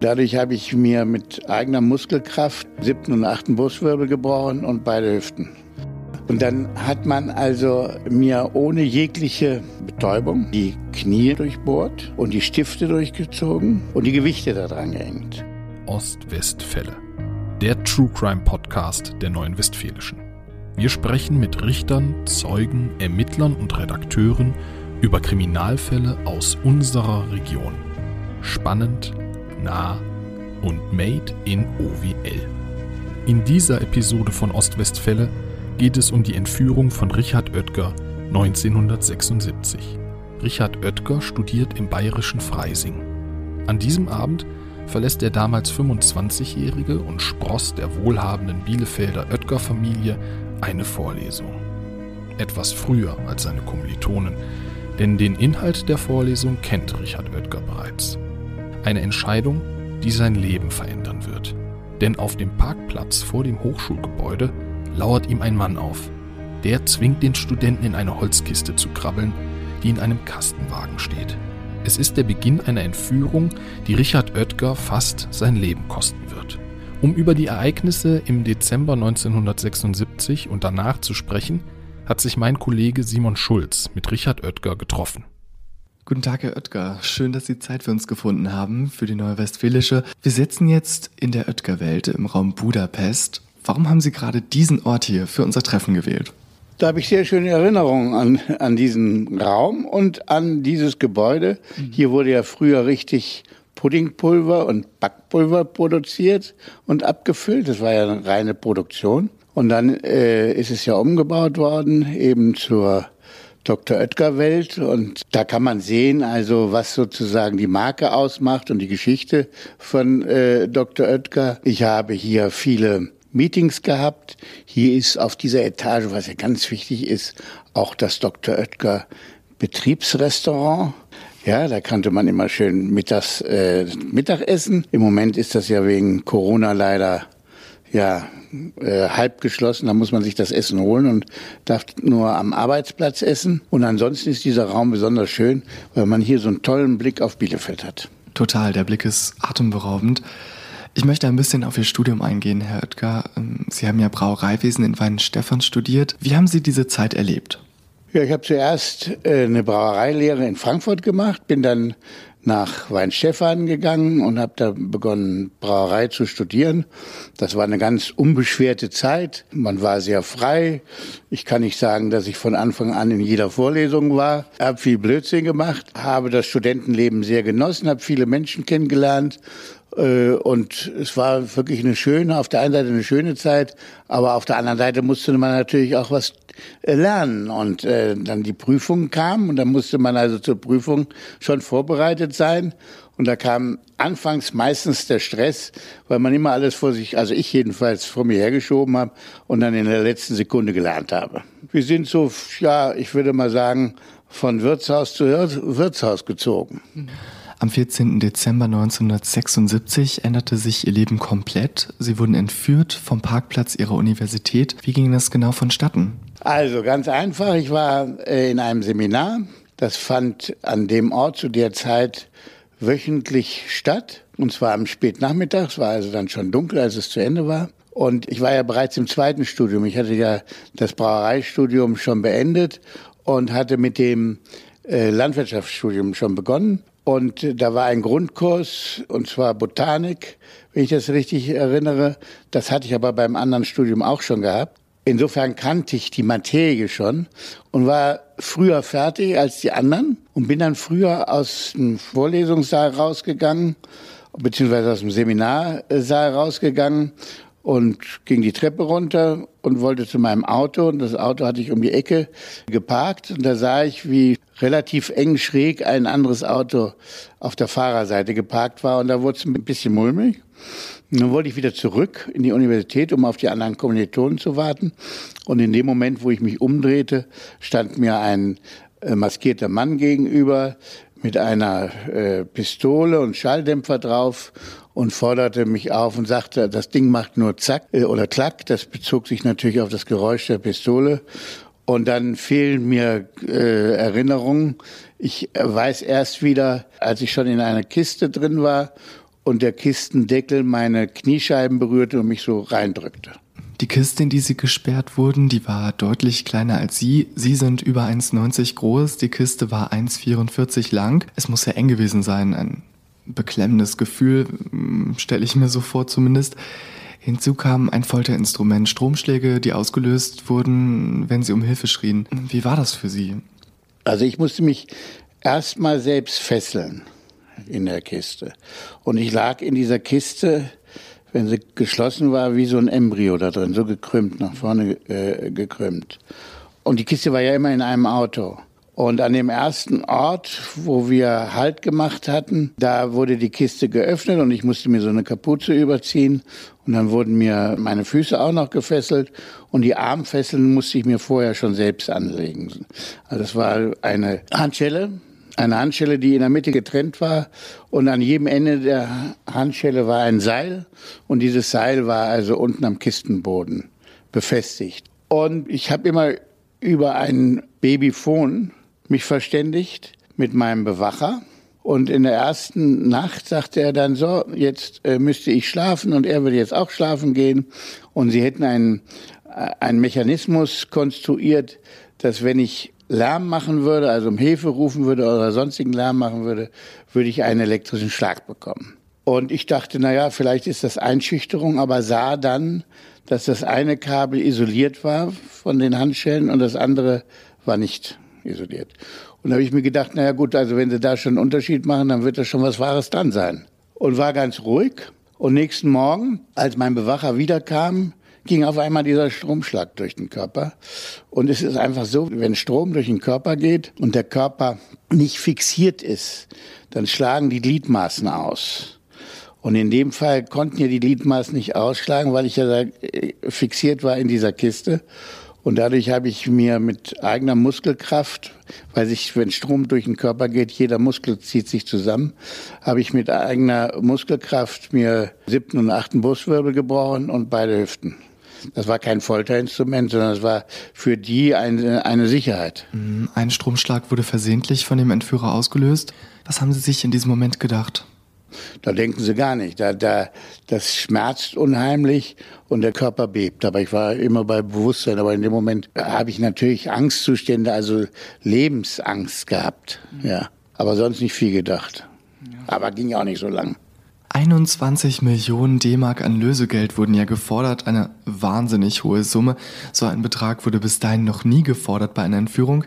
Dadurch habe ich mir mit eigener Muskelkraft siebten und achten Brustwirbel gebrochen und beide Hüften. Und dann hat man also mir ohne jegliche Betäubung die Knie durchbohrt und die Stifte durchgezogen und die Gewichte da dran gehängt. Ostwestfälle, der True Crime Podcast der Neuen Westfälischen. Wir sprechen mit Richtern, Zeugen, Ermittlern und Redakteuren über Kriminalfälle aus unserer Region. Spannend, nah und made in OWL. In dieser Episode von Ostwestfälle geht es um die Entführung von Richard Oetker 1976. Richard Oetker studiert im bayerischen Freising. An diesem Abend verlässt der damals 25-jährige und Spross der wohlhabenden Bielefelder Oetker-Familie eine Vorlesung. Etwas früher als seine Kommilitonen, denn den Inhalt der Vorlesung kennt Richard Oetker bereits. Eine Entscheidung, die sein Leben verändern wird. Denn auf dem Parkplatz vor dem Hochschulgebäude lauert ihm ein Mann auf. Der zwingt den Studenten in eine Holzkiste zu krabbeln, die in einem Kastenwagen steht. Es ist der Beginn einer Entführung, die Richard Oetker fast sein Leben kosten wird. Um über die Ereignisse im Dezember 1976 und danach zu sprechen, hat sich mein Kollege Simon Schulz mit Richard Oetker getroffen. Guten Tag, Herr Oetker. Schön, dass Sie Zeit für uns gefunden haben, für die Neue Westfälische. Wir sitzen jetzt in der Oetker-Welt im Raum Budapest Warum haben Sie gerade diesen Ort hier für unser Treffen gewählt? Da habe ich sehr schöne Erinnerungen an, an diesen Raum und an dieses Gebäude. Mhm. Hier wurde ja früher richtig Puddingpulver und Backpulver produziert und abgefüllt. Das war ja eine reine Produktion. Und dann äh, ist es ja umgebaut worden, eben zur Dr. Oetker Welt. Und da kann man sehen, also was sozusagen die Marke ausmacht und die Geschichte von äh, Dr. Oetker. Ich habe hier viele Meetings gehabt. Hier ist auf dieser Etage, was ja ganz wichtig ist, auch das Dr. Oetker Betriebsrestaurant. Ja, da kannte man immer schön mittags äh, Mittagessen. Im Moment ist das ja wegen Corona leider ja äh, halb geschlossen. Da muss man sich das Essen holen und darf nur am Arbeitsplatz essen. Und ansonsten ist dieser Raum besonders schön, weil man hier so einen tollen Blick auf Bielefeld hat. Total, der Blick ist atemberaubend. Ich möchte ein bisschen auf Ihr Studium eingehen, Herr Oetker. Ähm, Sie haben ja Brauereiwesen in Weinstefan studiert. Wie haben Sie diese Zeit erlebt? Ja, ich habe zuerst äh, eine Brauereilehre in Frankfurt gemacht, bin dann nach Weinstefan gegangen und habe da begonnen, Brauerei zu studieren. Das war eine ganz unbeschwerte Zeit. Man war sehr frei. Ich kann nicht sagen, dass ich von Anfang an in jeder Vorlesung war. Habe viel Blödsinn gemacht, habe das Studentenleben sehr genossen, habe viele Menschen kennengelernt und es war wirklich eine schöne, auf der einen Seite eine schöne Zeit, aber auf der anderen Seite musste man natürlich auch was äh, lernen. Und äh, dann die Prüfung kam und dann musste man also zur Prüfung schon vorbereitet sein. Und da kam anfangs meistens der Stress, weil man immer alles vor sich, also ich jedenfalls vor mir hergeschoben habe und dann in der letzten Sekunde gelernt habe. Wir sind so, ja, ich würde mal sagen, von Wirtshaus zu Wirtshaus gezogen. Am 14. Dezember 1976 änderte sich ihr Leben komplett. Sie wurden entführt vom Parkplatz ihrer Universität. Wie ging das genau vonstatten? Also ganz einfach, ich war äh, in einem Seminar. Das fand an dem Ort zu der Zeit wöchentlich statt. Und zwar am Spätnachmittag. Es war also dann schon dunkel, als es zu Ende war. Und ich war ja bereits im zweiten Studium. Ich hatte ja das Brauereistudium schon beendet und hatte mit dem äh, Landwirtschaftsstudium schon begonnen. Und da war ein Grundkurs, und zwar Botanik, wenn ich das richtig erinnere. Das hatte ich aber beim anderen Studium auch schon gehabt. Insofern kannte ich die Materie schon und war früher fertig als die anderen und bin dann früher aus dem Vorlesungssaal rausgegangen, beziehungsweise aus dem Seminarsaal rausgegangen und ging die Treppe runter und wollte zu meinem Auto. Und das Auto hatte ich um die Ecke geparkt. Und da sah ich, wie relativ eng schräg ein anderes Auto auf der Fahrerseite geparkt war. Und da wurde es ein bisschen mulmig. Und dann wollte ich wieder zurück in die Universität, um auf die anderen Kommilitonen zu warten. Und in dem Moment, wo ich mich umdrehte, stand mir ein äh, maskierter Mann gegenüber mit einer äh, Pistole und Schalldämpfer drauf und forderte mich auf und sagte, das Ding macht nur Zack äh, oder Klack. Das bezog sich natürlich auf das Geräusch der Pistole. Und dann fehlen mir äh, Erinnerungen. Ich weiß erst wieder, als ich schon in einer Kiste drin war und der Kistendeckel meine Kniescheiben berührte und mich so reindrückte. Die Kiste, in die Sie gesperrt wurden, die war deutlich kleiner als Sie. Sie sind über 1,90 groß, die Kiste war 1,44 lang. Es muss ja eng gewesen sein, ein beklemmendes Gefühl, hm, stelle ich mir so vor zumindest. Hinzu kam ein Folterinstrument, Stromschläge, die ausgelöst wurden, wenn Sie um Hilfe schrien. Wie war das für Sie? Also ich musste mich erstmal selbst fesseln in der Kiste. Und ich lag in dieser Kiste, wenn sie geschlossen war, wie so ein Embryo da drin, so gekrümmt, nach vorne äh, gekrümmt. Und die Kiste war ja immer in einem Auto. Und an dem ersten Ort, wo wir Halt gemacht hatten, da wurde die Kiste geöffnet und ich musste mir so eine Kapuze überziehen. Und dann wurden mir meine Füße auch noch gefesselt und die Armfesseln musste ich mir vorher schon selbst anlegen. Also es war eine Handschelle, eine Handschelle, die in der Mitte getrennt war und an jedem Ende der Handschelle war ein Seil und dieses Seil war also unten am Kistenboden befestigt. Und ich habe immer über ein Babyphone mich verständigt mit meinem Bewacher. Und in der ersten Nacht sagte er dann so, jetzt äh, müsste ich schlafen und er würde jetzt auch schlafen gehen. Und sie hätten einen, äh, einen Mechanismus konstruiert, dass wenn ich Lärm machen würde, also um Hilfe rufen würde oder sonstigen Lärm machen würde, würde ich einen elektrischen Schlag bekommen. Und ich dachte, na ja, vielleicht ist das Einschüchterung, aber sah dann, dass das eine Kabel isoliert war von den Handschellen und das andere war nicht isoliert. Und da habe ich mir gedacht, na ja gut, also wenn sie da schon einen Unterschied machen, dann wird das schon was Wahres dran sein. Und war ganz ruhig. Und nächsten Morgen, als mein Bewacher wiederkam, ging auf einmal dieser Stromschlag durch den Körper. Und es ist einfach so, wenn Strom durch den Körper geht und der Körper nicht fixiert ist, dann schlagen die Gliedmaßen aus. Und in dem Fall konnten ja die Gliedmaßen nicht ausschlagen, weil ich ja da äh, fixiert war in dieser Kiste. Und dadurch habe ich mir mit eigener Muskelkraft, weil sich, wenn Strom durch den Körper geht, jeder Muskel zieht sich zusammen, habe ich mit eigener Muskelkraft mir siebten und achten Brustwirbel gebrochen und beide Hüften. Das war kein Folterinstrument, sondern es war für die eine, eine Sicherheit. Mhm. Ein Stromschlag wurde versehentlich von dem Entführer ausgelöst. Was haben Sie sich in diesem Moment gedacht? Da denken sie gar nicht. Da, da, das schmerzt unheimlich und der Körper bebt. Aber ich war immer bei Bewusstsein. Aber in dem Moment habe ich natürlich Angstzustände, also Lebensangst gehabt. Ja. Aber sonst nicht viel gedacht. Aber ging ja auch nicht so lang. 21 Millionen D-Mark an Lösegeld wurden ja gefordert, eine wahnsinnig hohe Summe. So ein Betrag wurde bis dahin noch nie gefordert bei einer Entführung.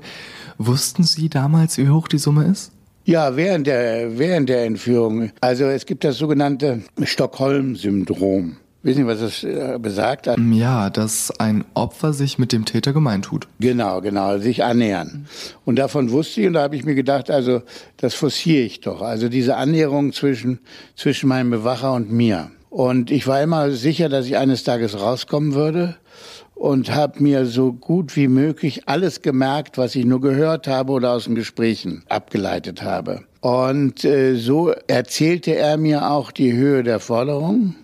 Wussten Sie damals, wie hoch die Summe ist? Ja, während der, während der Entführung. Also es gibt das sogenannte Stockholm-Syndrom. Wissen Sie, was das äh, besagt? Ja, dass ein Opfer sich mit dem Täter gemein tut. Genau, genau, sich annähern. Und davon wusste ich und da habe ich mir gedacht, also das forciere ich doch. Also diese Annäherung zwischen, zwischen meinem Bewacher und mir. Und ich war immer sicher, dass ich eines Tages rauskommen würde und habe mir so gut wie möglich alles gemerkt, was ich nur gehört habe oder aus den Gesprächen abgeleitet habe. Und äh, so erzählte er mir auch die Höhe der Forderung.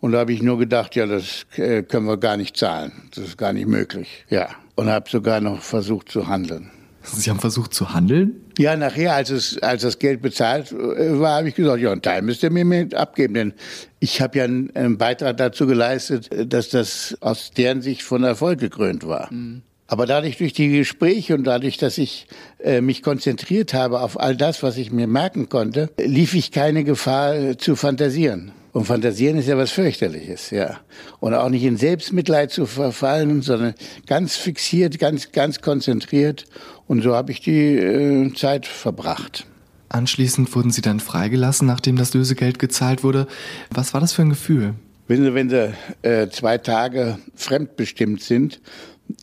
Und da habe ich nur gedacht, ja, das äh, können wir gar nicht zahlen. Das ist gar nicht möglich. Ja. Und habe sogar noch versucht zu handeln. Sie haben versucht zu handeln? Ja, nachher, als, es, als das Geld bezahlt äh, war, habe ich gesagt, ja, einen Teil müsst ihr mir mit abgeben, denn ich habe ja einen, einen, Beitrag dazu geleistet, dass das aus deren Sicht von Erfolg gekrönt war. Mhm. Aber dadurch durch die Gespräche und dadurch, dass ich äh, mich konzentriert habe auf all das, was ich mir merken konnte, lief ich keine Gefahr äh, zu fantasieren. Und fantasieren ist ja was fürchterliches, ja. Und auch nicht in Selbstmitleid zu verfallen, sondern ganz fixiert, ganz, ganz konzentriert. Und so habe ich die äh, Zeit verbracht. Anschließend wurden Sie dann freigelassen, nachdem das Lösegeld gezahlt wurde. Was war das für ein Gefühl? Wenn Sie, wenn Sie äh, zwei Tage fremdbestimmt sind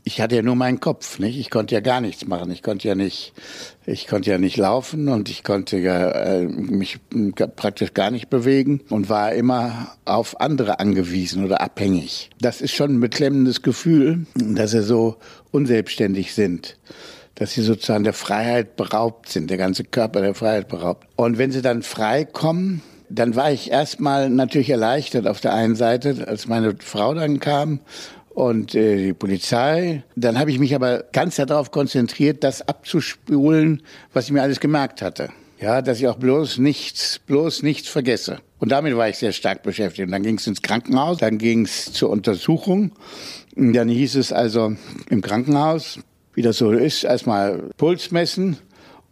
ich hatte ja nur meinen Kopf, nicht? Ich konnte ja gar nichts machen. Ich konnte ja nicht, ich konnte ja nicht laufen und ich konnte ja äh, mich praktisch gar nicht bewegen und war immer auf andere angewiesen oder abhängig. Das ist schon ein beklemmendes Gefühl, dass sie so unselbstständig sind dass sie sozusagen der Freiheit beraubt sind, der ganze Körper der Freiheit beraubt. Und wenn sie dann frei kommen, dann war ich erstmal natürlich erleichtert auf der einen Seite, als meine Frau dann kam und äh, die Polizei. Dann habe ich mich aber ganz darauf konzentriert, das abzuspulen, was ich mir alles gemerkt hatte. Ja, dass ich auch bloß nichts, bloß nichts vergesse. Und damit war ich sehr stark beschäftigt. Und dann ging es ins Krankenhaus, dann ging es zur Untersuchung. Und dann hieß es also im Krankenhaus, wie das so ist, erstmal Puls messen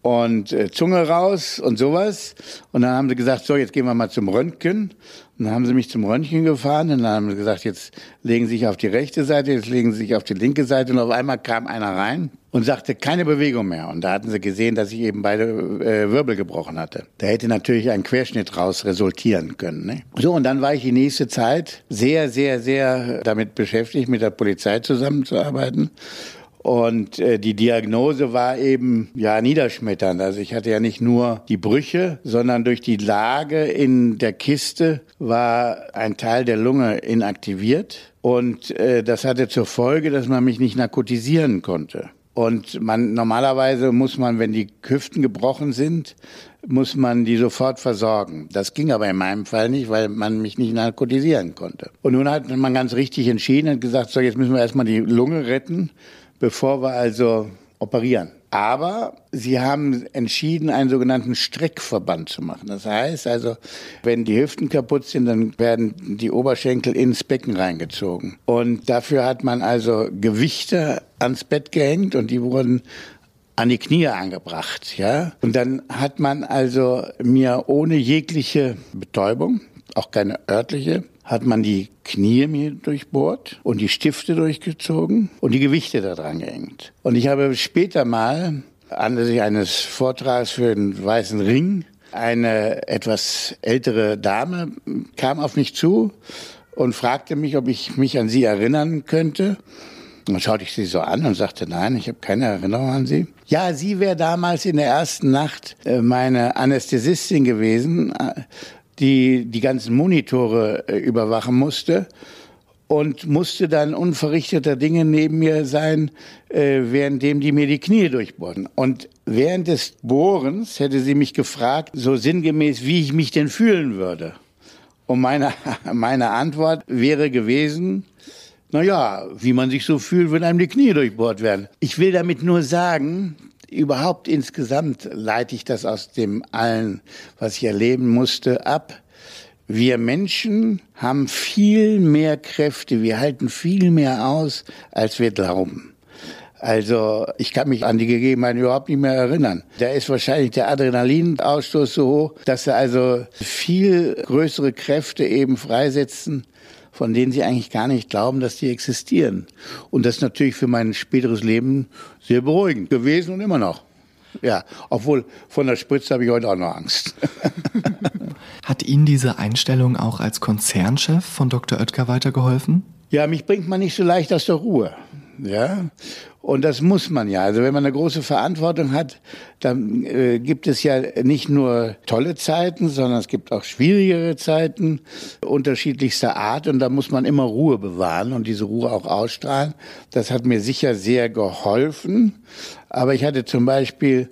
und äh, Zunge raus und sowas. Und dann haben sie gesagt, so, jetzt gehen wir mal zum Röntgen. Und dann haben sie mich zum Röntgen gefahren und dann haben sie gesagt, jetzt legen Sie sich auf die rechte Seite, jetzt legen Sie sich auf die linke Seite. Und auf einmal kam einer rein und sagte, keine Bewegung mehr. Und da hatten sie gesehen, dass ich eben beide äh, Wirbel gebrochen hatte. Da hätte natürlich ein Querschnitt raus resultieren können. Ne? So, und dann war ich die nächste Zeit sehr, sehr, sehr damit beschäftigt, mit der Polizei zusammenzuarbeiten. Und äh, die Diagnose war eben ja niederschmetternd. Also ich hatte ja nicht nur die Brüche, sondern durch die Lage in der Kiste war ein Teil der Lunge inaktiviert. Und äh, das hatte zur Folge, dass man mich nicht narkotisieren konnte. Und man, normalerweise muss man, wenn die Hüften gebrochen sind, muss man die sofort versorgen. Das ging aber in meinem Fall nicht, weil man mich nicht narkotisieren konnte. Und nun hat man ganz richtig entschieden und gesagt, so jetzt müssen wir erstmal die Lunge retten bevor wir also operieren. Aber sie haben entschieden, einen sogenannten Streckverband zu machen. Das heißt also, wenn die Hüften kaputt sind, dann werden die Oberschenkel ins Becken reingezogen. Und dafür hat man also Gewichte ans Bett gehängt und die wurden an die Knie angebracht, ja. Und dann hat man also mir ohne jegliche Betäubung, auch keine örtliche, hat man die Knie mir durchbohrt und die Stifte durchgezogen und die Gewichte da dran gehängt. Und ich habe später mal anlässlich eines Vortrags für den Weißen Ring eine etwas ältere Dame kam auf mich zu und fragte mich, ob ich mich an sie erinnern könnte. Dann schaute ich sie so an und sagte, nein, ich habe keine Erinnerung an sie. Ja, sie wäre damals in der ersten Nacht äh, meine Anästhesistin gewesen, äh, die die ganzen Monitore äh, überwachen musste und musste dann unverrichteter Dinge neben mir sein, äh, währenddem die mir die Knie durchbohren. Und während des Bohrens hätte sie mich gefragt, so sinngemäß, wie ich mich denn fühlen würde. Und meine, meine Antwort wäre gewesen, na ja, wie man sich so fühlt, wenn einem die Knie durchbohrt werden. Ich will damit nur sagen, überhaupt insgesamt leite ich das aus dem allen, was ich erleben musste, ab. Wir Menschen haben viel mehr Kräfte, wir halten viel mehr aus, als wir glauben. Also ich kann mich an die Gegebenheiten überhaupt nicht mehr erinnern. Da ist wahrscheinlich der Adrenalinausstoß so hoch, dass sie also viel größere Kräfte eben freisetzen, von denen sie eigentlich gar nicht glauben, dass die existieren. Und das ist natürlich für mein späteres Leben sehr beruhigend gewesen und immer noch. Ja, obwohl von der Spritze habe ich heute auch noch Angst. Hat Ihnen diese Einstellung auch als Konzernchef von Dr. Oetker weitergeholfen? Ja, mich bringt man nicht so leicht aus der Ruhe. Ja, und das muss man ja. Also wenn man eine große Verantwortung hat, dann äh, gibt es ja nicht nur tolle Zeiten, sondern es gibt auch schwierigere Zeiten unterschiedlichster Art. Und da muss man immer Ruhe bewahren und diese Ruhe auch ausstrahlen. Das hat mir sicher sehr geholfen. Aber ich hatte zum Beispiel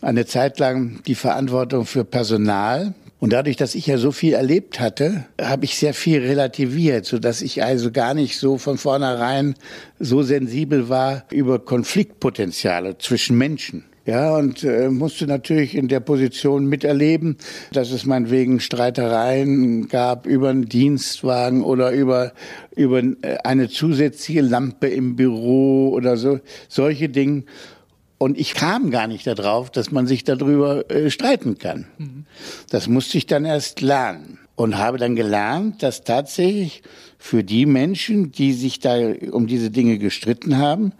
eine Zeit lang die Verantwortung für Personal und dadurch, dass ich ja so viel erlebt hatte, habe ich sehr viel relativiert, so dass ich also gar nicht so von vornherein so sensibel war über Konfliktpotenziale zwischen Menschen. Ja, und äh, musste natürlich in der Position miterleben, dass es meinetwegen Streitereien gab über einen Dienstwagen oder über, über äh, eine zusätzliche Lampe im Büro oder so, solche Dinge. Und ich kam gar nicht darauf, dass man sich darüber äh, streiten kann. Mhm. Das musste ich dann erst lernen. Und habe dann gelernt, dass tatsächlich für die Menschen, die sich da um diese Dinge gestritten haben,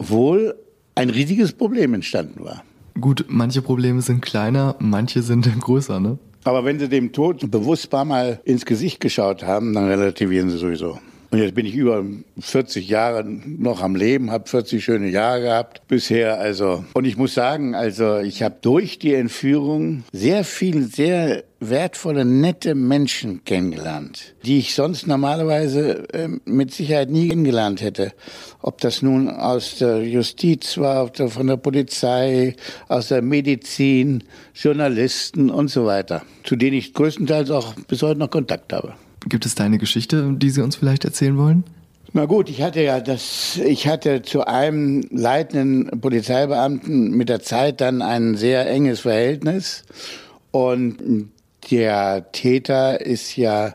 wohl ein riesiges Problem entstanden war. Gut, manche Probleme sind kleiner, manche sind größer, ne? Aber wenn sie dem Tod bewusst paar Mal ins Gesicht geschaut haben, dann relativieren sie sowieso. Und jetzt bin ich über 40 Jahre noch am Leben, habe 40 schöne Jahre gehabt bisher. Also und ich muss sagen, also ich habe durch die Entführung sehr viel sehr wertvolle, nette Menschen kennengelernt, die ich sonst normalerweise äh, mit Sicherheit nie kennengelernt hätte. Ob das nun aus der Justiz war, von der Polizei, aus der Medizin, Journalisten und so weiter, zu denen ich größtenteils auch bis heute noch Kontakt habe. Gibt es da eine Geschichte, die Sie uns vielleicht erzählen wollen? Na gut, ich hatte ja das, ich hatte zu einem leitenden Polizeibeamten mit der Zeit dann ein sehr enges Verhältnis. Und der Täter ist ja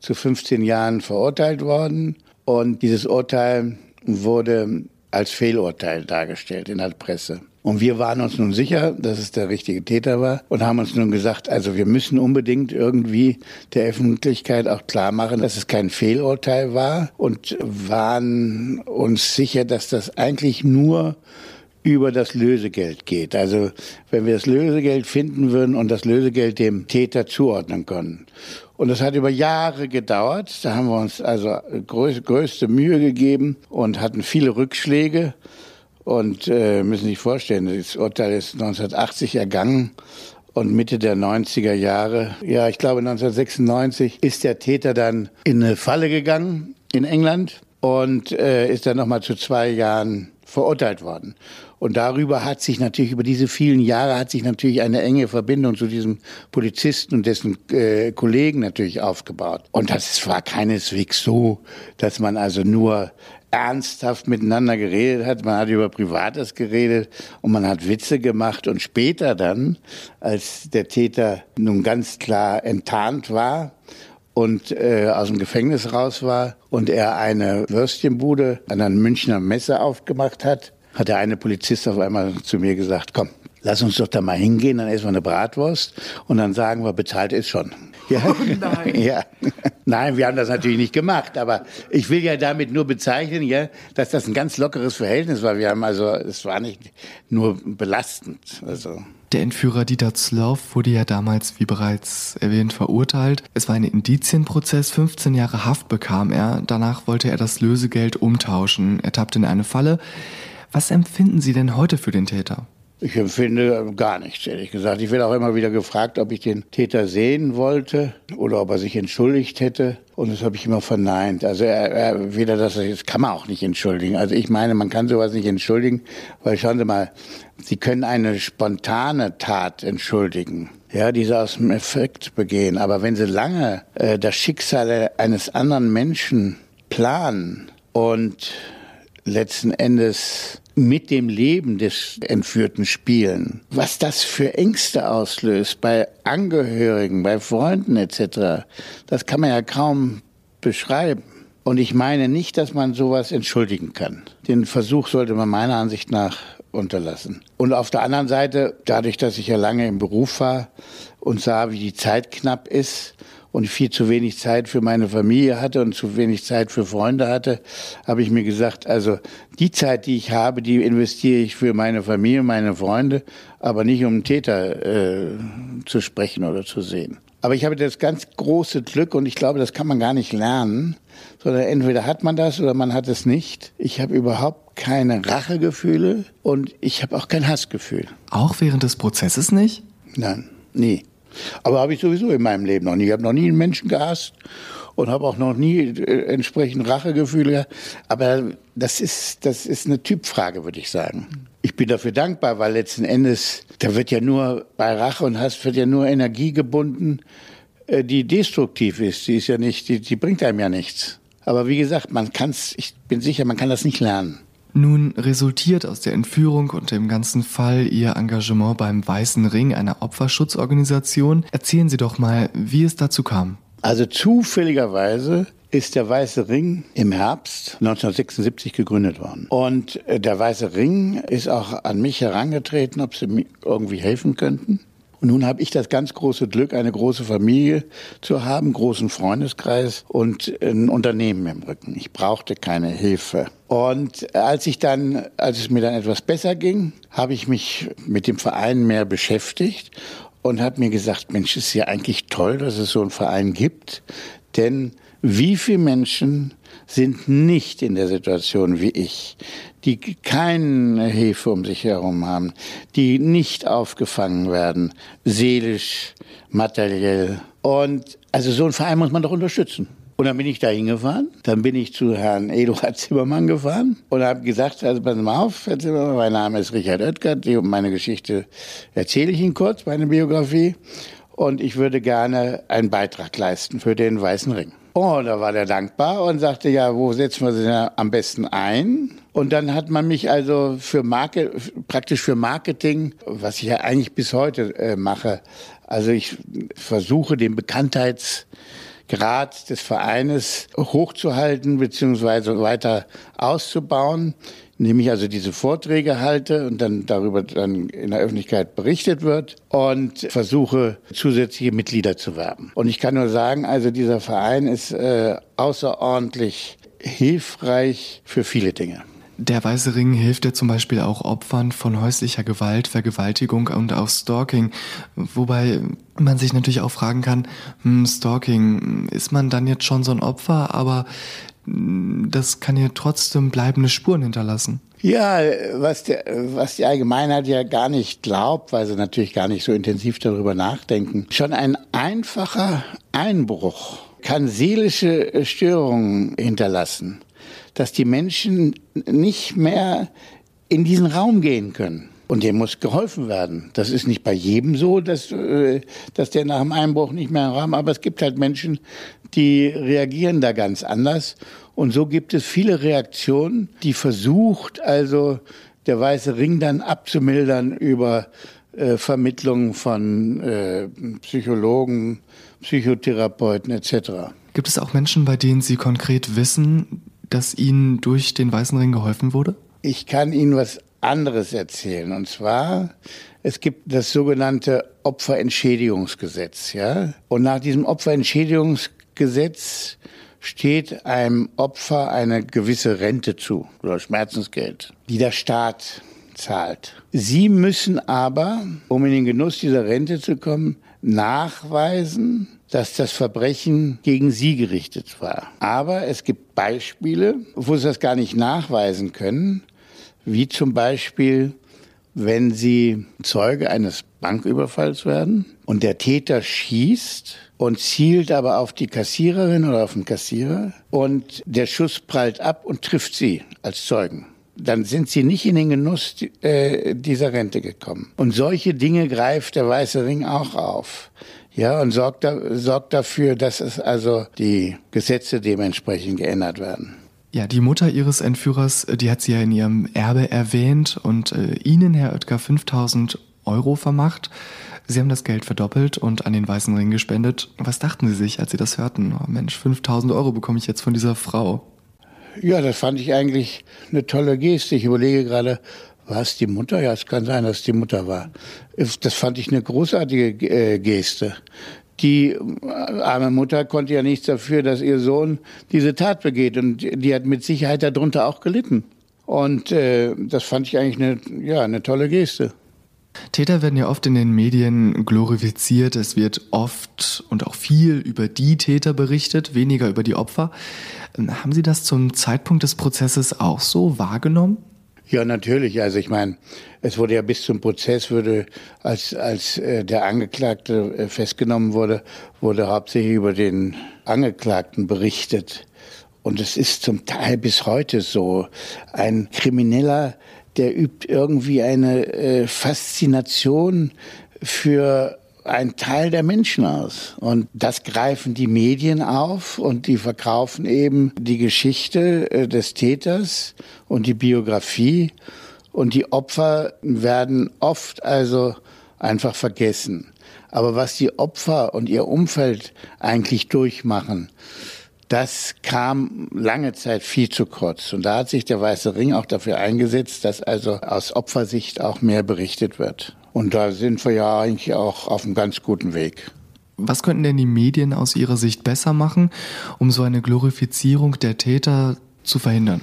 zu 15 Jahren verurteilt worden. Und dieses Urteil wurde als Fehlurteil dargestellt in der Presse. Und wir waren uns nun sicher, dass es der richtige Täter war und haben uns nun gesagt, also wir müssen unbedingt irgendwie der Öffentlichkeit auch klar machen, dass es kein Fehlurteil war und waren uns sicher, dass das eigentlich nur über das Lösegeld geht. Also wenn wir das Lösegeld finden würden und das Lösegeld dem Täter zuordnen können. Und das hat über Jahre gedauert. Da haben wir uns also größte Mühe gegeben und hatten viele Rückschläge. Und äh, müssen sich vorstellen, das Urteil ist 1980 ergangen und Mitte der 90er Jahre, ja, ich glaube 1996, ist der Täter dann in eine Falle gegangen in England und äh, ist dann nochmal zu zwei Jahren verurteilt worden. Und darüber hat sich natürlich, über diese vielen Jahre hat sich natürlich eine enge Verbindung zu diesem Polizisten und dessen äh, Kollegen natürlich aufgebaut. Und das war keineswegs so, dass man also nur ernsthaft miteinander geredet hat. Man hat über Privates geredet und man hat Witze gemacht. Und später dann, als der Täter nun ganz klar enttarnt war, und äh, aus dem Gefängnis raus war und er eine Würstchenbude an einer Münchner Messe aufgemacht hat, hat der eine Polizist auf einmal zu mir gesagt, komm, lass uns doch da mal hingehen, dann essen wir eine Bratwurst und dann sagen wir, bezahlt ist schon. Ja. Oh nein. ja. Nein, wir haben das natürlich nicht gemacht, aber ich will ja damit nur bezeichnen, ja, dass das ein ganz lockeres Verhältnis war. Wir haben also, es war nicht nur belastend. Also. Der Entführer Dieter Zloff wurde ja damals, wie bereits erwähnt, verurteilt. Es war ein Indizienprozess, 15 Jahre Haft bekam er. Danach wollte er das Lösegeld umtauschen. Er tappte in eine Falle. Was empfinden Sie denn heute für den Täter? Ich empfinde gar nichts, ehrlich gesagt. Ich werde auch immer wieder gefragt, ob ich den Täter sehen wollte oder ob er sich entschuldigt hätte. Und das habe ich immer verneint. Also er, er, weder das, das kann man auch nicht entschuldigen. Also ich meine, man kann sowas nicht entschuldigen, weil schauen Sie mal, Sie können eine spontane Tat entschuldigen. Ja, die sie aus dem Effekt begehen. Aber wenn Sie lange äh, das Schicksal eines anderen Menschen planen und letzten Endes mit dem Leben des Entführten spielen. Was das für Ängste auslöst bei Angehörigen, bei Freunden etc., das kann man ja kaum beschreiben. Und ich meine nicht, dass man sowas entschuldigen kann. Den Versuch sollte man meiner Ansicht nach unterlassen. Und auf der anderen Seite, dadurch, dass ich ja lange im Beruf war und sah, wie die Zeit knapp ist und viel zu wenig Zeit für meine Familie hatte und zu wenig Zeit für Freunde hatte, habe ich mir gesagt, also die Zeit, die ich habe, die investiere ich für meine Familie, meine Freunde, aber nicht um einen Täter äh, zu sprechen oder zu sehen. Aber ich habe das ganz große Glück und ich glaube, das kann man gar nicht lernen, sondern entweder hat man das oder man hat es nicht. Ich habe überhaupt keine Rachegefühle und ich habe auch kein Hassgefühl. Auch während des Prozesses nicht? Nein, nie. Aber habe ich sowieso in meinem Leben noch nie. Ich habe noch nie einen Menschen gehasst und habe auch noch nie äh, entsprechend Rachegefühle. Aber das ist, das ist eine Typfrage, würde ich sagen. Ich bin dafür dankbar, weil letzten Endes, da wird ja nur bei Rache und Hass wird ja nur Energie gebunden, äh, die destruktiv ist. Die ist ja nicht, die, die bringt einem ja nichts. Aber wie gesagt, man kann's, ich bin sicher, man kann das nicht lernen. Nun resultiert aus der Entführung und dem ganzen Fall Ihr Engagement beim Weißen Ring, einer Opferschutzorganisation. Erzählen Sie doch mal, wie es dazu kam. Also zufälligerweise ist der Weiße Ring im Herbst 1976 gegründet worden. Und äh, der Weiße Ring ist auch an mich herangetreten, ob sie mir irgendwie helfen könnten. Und nun habe ich das ganz große Glück, eine große Familie zu haben, großen Freundeskreis und ein Unternehmen im Rücken. Ich brauchte keine Hilfe. Und als ich dann, als es mir dann etwas besser ging, habe ich mich mit dem Verein mehr beschäftigt und habe mir gesagt, Mensch, ist ja eigentlich toll, dass es so einen Verein gibt, denn wie viele Menschen sind nicht in der Situation wie ich, die keine Hilfe um sich herum haben, die nicht aufgefangen werden, seelisch, materiell. Und also so einen Verein muss man doch unterstützen. Und dann bin ich da hingefahren. Dann bin ich zu Herrn Eduard Zimmermann gefahren und habe gesagt, also pass mal auf, Herr Zimmermann, mein Name ist Richard Oetker, meine Geschichte erzähle ich Ihnen kurz, meine Biografie. Und ich würde gerne einen Beitrag leisten für den Weißen Ring. Oh, da war der dankbar und sagte, ja, wo setzen wir sie denn am besten ein? Und dann hat man mich also für Marke, praktisch für Marketing, was ich ja eigentlich bis heute äh, mache, also ich versuche den Bekanntheitsgrad des Vereines hochzuhalten beziehungsweise weiter auszubauen indem ich also diese Vorträge halte und dann darüber dann in der Öffentlichkeit berichtet wird und versuche zusätzliche Mitglieder zu werben. Und ich kann nur sagen, also dieser Verein ist äh, außerordentlich hilfreich für viele Dinge. Der Weiße Ring hilft ja zum Beispiel auch Opfern von häuslicher Gewalt, Vergewaltigung und auch Stalking. Wobei man sich natürlich auch fragen kann, hm, Stalking, ist man dann jetzt schon so ein Opfer, aber das kann ja trotzdem bleibende Spuren hinterlassen. Ja, was, der, was die Allgemeinheit ja gar nicht glaubt, weil sie natürlich gar nicht so intensiv darüber nachdenken. Schon ein einfacher Einbruch kann seelische Störungen hinterlassen, dass die Menschen nicht mehr in diesen Raum gehen können. Und dem muss geholfen werden. Das ist nicht bei jedem so, dass, äh, dass der nach dem Einbruch nicht mehr Raum, aber es gibt halt Menschen, die reagieren da ganz anders. Und so gibt es viele Reaktionen, die versucht, also der Weiße Ring dann abzumildern über äh, Vermittlung von äh, Psychologen, Psychotherapeuten etc. Gibt es auch Menschen, bei denen Sie konkret wissen, dass Ihnen durch den Weißen Ring geholfen wurde? Ich kann Ihnen was anderes erzählen. Und zwar, es gibt das sogenannte Opferentschädigungsgesetz, ja. Und nach diesem Opferentschädigungsgesetz steht einem Opfer eine gewisse Rente zu oder Schmerzensgeld, die der Staat zahlt. Sie müssen aber, um in den Genuss dieser Rente zu kommen, nachweisen, dass das Verbrechen gegen sie gerichtet war. Aber es gibt Beispiele, wo sie das gar nicht nachweisen können wie zum Beispiel, wenn Sie Zeuge eines Banküberfalls werden und der Täter schießt und zielt aber auf die Kassiererin oder auf den Kassierer und der Schuss prallt ab und trifft Sie als Zeugen dann sind sie nicht in den Genuss äh, dieser Rente gekommen. Und solche Dinge greift der Weiße Ring auch auf. Ja, und sorgt, da, sorgt dafür, dass es also die Gesetze dementsprechend geändert werden. Ja, die Mutter ihres Entführers, äh, die hat sie ja in ihrem Erbe erwähnt und äh, Ihnen, Herr Oetker, 5000 Euro vermacht. Sie haben das Geld verdoppelt und an den Weißen Ring gespendet. Was dachten Sie sich, als Sie das hörten? Oh Mensch, 5000 Euro bekomme ich jetzt von dieser Frau. Ja, das fand ich eigentlich eine tolle Geste. Ich überlege gerade, war es die Mutter? Ja, es kann sein, dass es die Mutter war. Das fand ich eine großartige äh, Geste. Die äh, arme Mutter konnte ja nichts dafür, dass ihr Sohn diese Tat begeht. Und die hat mit Sicherheit darunter auch gelitten. Und äh, das fand ich eigentlich eine, ja, eine tolle Geste. Täter werden ja oft in den Medien glorifiziert. Es wird oft und auch viel über die Täter berichtet, weniger über die Opfer. Ähm, haben Sie das zum Zeitpunkt des Prozesses auch so wahrgenommen? Ja, natürlich. Also ich meine, es wurde ja bis zum Prozess würde, als als äh, der Angeklagte äh, festgenommen wurde, wurde hauptsächlich über den Angeklagten berichtet. Und es ist zum Teil bis heute so. Ein Krimineller, der übt irgendwie eine äh, Faszination für ein Teil der Menschen aus. Und das greifen die Medien auf und die verkaufen eben die Geschichte äh, des Täters und die Biografie. Und die Opfer werden oft also einfach vergessen. Aber was die Opfer und ihr Umfeld eigentlich durchmachen, das kam lange Zeit viel zu kurz. Und da hat sich der Weiße Ring auch dafür eingesetzt, dass also aus Opfersicht auch mehr berichtet wird. Und da sind wir ja eigentlich auch auf einem ganz guten Weg. Was könnten denn die Medien aus Ihrer Sicht besser machen, um so eine Glorifizierung der Täter zu verhindern?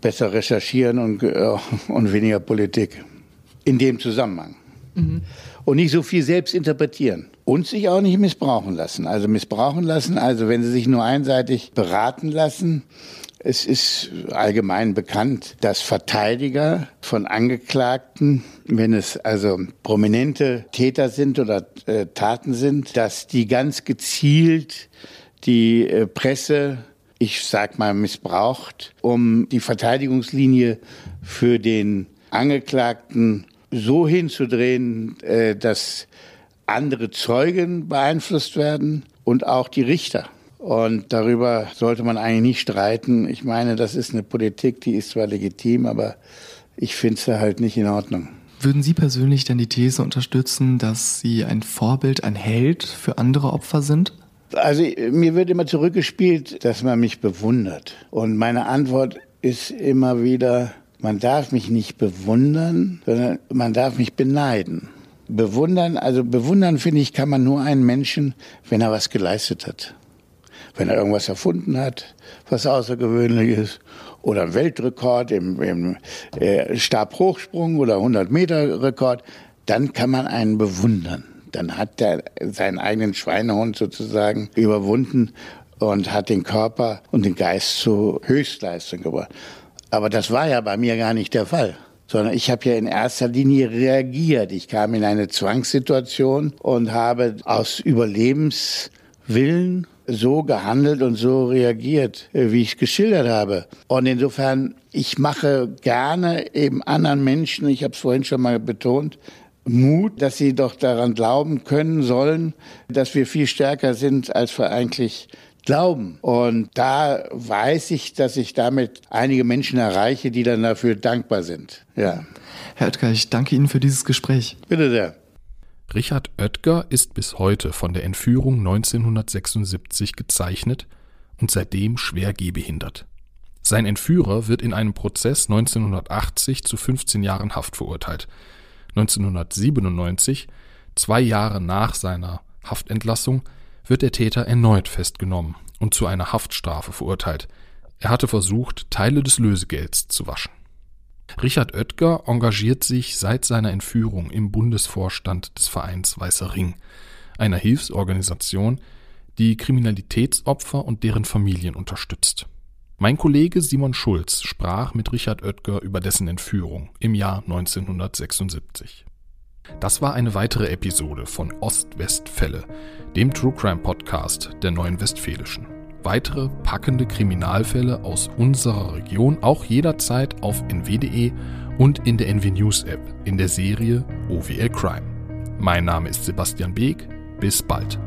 Besser recherchieren und, äh, und weniger Politik. In dem Zusammenhang. Mhm. Und nicht so viel selbst interpretieren. Und sich auch nicht missbrauchen lassen. Also missbrauchen lassen, also wenn sie sich nur einseitig beraten lassen, es ist allgemein bekannt, dass Verteidiger von Angeklagten, wenn es also prominente Täter sind oder äh, Taten sind, dass die ganz gezielt die äh, Presse, ich sag mal, missbraucht, um die Verteidigungslinie für den Angeklagten so hinzudrehen, äh, dass andere Zeugen beeinflusst werden und auch die Richter. Und darüber sollte man eigentlich nicht streiten. Ich meine, das ist eine Politik, die ist zwar legitim, aber ich finde sie halt nicht in Ordnung. Würden Sie persönlich denn die These unterstützen, dass Sie ein Vorbild, ein Held für andere Opfer sind? Also mir wird immer zurückgespielt, dass man mich bewundert. Und meine Antwort ist immer wieder, man darf mich nicht bewundern, sondern man darf mich beneiden. Bewundern, also bewundern finde ich, kann man nur einen Menschen, wenn er was geleistet hat wenn er irgendwas erfunden hat, was außergewöhnlich ist, oder ein Weltrekord im, im äh, Stabhochsprung oder 100 Meter Rekord, dann kann man einen bewundern. Dann hat er seinen eigenen Schweinehund sozusagen überwunden und hat den Körper und den Geist zu Höchstleistung gebracht. Aber das war ja bei mir gar nicht der Fall sondern ich habe ja in erster Linie reagiert. Ich kam in eine Zwangssituation und habe aus Überlebenswillen so gehandelt und so reagiert, äh, wie ich es geschildert habe. Und insofern, ich mache gerne eben anderen Menschen, ich habe es vorhin schon mal betont, Mut, dass sie doch daran glauben können sollen, dass wir viel stärker sind, als wir eigentlich glauben. Und da weiß ich, dass ich damit einige Menschen erreiche, die dann dafür dankbar sind. Ja. Herr Oetker, ich danke Ihnen für dieses Gespräch. Bitte sehr. Richard Oetker ist bis heute von der Entführung 1976 gezeichnet und seitdem schwer gehbehindert. Sein Entführer wird in einem Prozess 1980 zu 15 Jahren Haft verurteilt. 1997, zwei Jahre nach seiner Haftentlassung, wird der Täter erneut festgenommen und zu einer Haftstrafe verurteilt. Er hatte versucht, Teile des Lösegelds zu waschen. Richard Oetker engagiert sich seit seiner Entführung im Bundesvorstand des Vereins Weißer Ring, einer Hilfsorganisation, die Kriminalitätsopfer und deren Familien unterstützt. Mein Kollege Simon Schulz sprach mit Richard Oetker über dessen Entführung im Jahr 1976. Das war eine weitere Episode von Ost-West-Fälle, dem True Crime Podcast der Neuen Westfälischen weitere packende Kriminalfälle aus unserer Region auch jederzeit auf nw.de und in der NW News App in der Serie OWL Crime. Mein Name ist Sebastian Beek. Bis bald.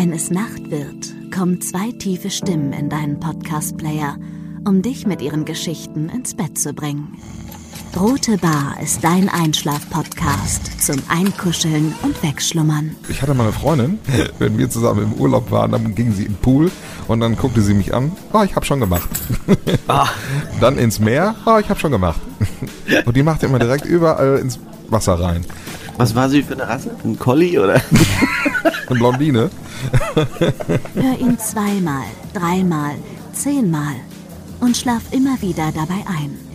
Wenn es Nacht wird, kommen zwei tiefe Stimmen in deinen Podcast-Player, um dich mit ihren Geschichten ins Bett zu bringen. Rote Bar ist dein Einschlaf-Podcast zum Einkuscheln und Wegschlummern. Ich hatte mal eine Freundin, wenn wir zusammen im Urlaub waren, dann ging sie im Pool und dann guckte sie mich an. Ah, oh, ich habe schon gemacht. Ah. Dann ins Meer. Ah, oh, ich habe schon gemacht. Und die machte immer direkt überall ins Wasser rein. Was war sie für eine Rasse? Ein Collie oder? Eine Blondine. Hör ihn zweimal, dreimal, zehnmal und schlaf immer wieder dabei ein.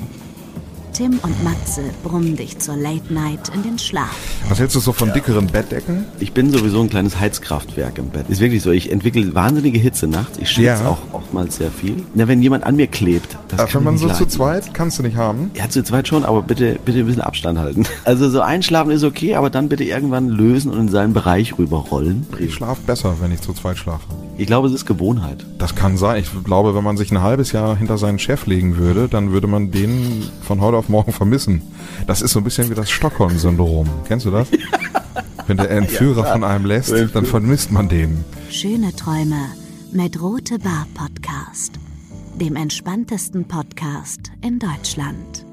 Tim und Matze brummen dich zur Late Night in den Schlaf. Was hältst du so von dickeren Bettdecken? Ich bin sowieso ein kleines Heizkraftwerk im Bett. Ist wirklich so. Ich entwickle wahnsinnige Hitze nachts. Ich schwitze ja. auch oftmals sehr viel. Ja, wenn jemand an mir klebt, das Ach, kann Wenn man so leiden. zu zweit, kannst du nicht haben? Ja, zu zweit schon, aber bitte, bitte ein bisschen Abstand halten. Also so einschlafen ist okay, aber dann bitte irgendwann lösen und in seinen Bereich rüberrollen. Ich schlafe besser, wenn ich zu zweit schlafe. Ich glaube, es ist Gewohnheit. Das kann sein. Ich glaube, wenn man sich ein halbes Jahr hinter seinen Chef legen würde, dann würde man den von heute auf morgen vermissen. Das ist so ein bisschen wie das Stockholm-Syndrom. Kennst du das? Wenn der Entführer ja, von einem lässt, dann vermisst man den. Schöne Träume mit Rote Bar Podcast, dem entspanntesten Podcast in Deutschland.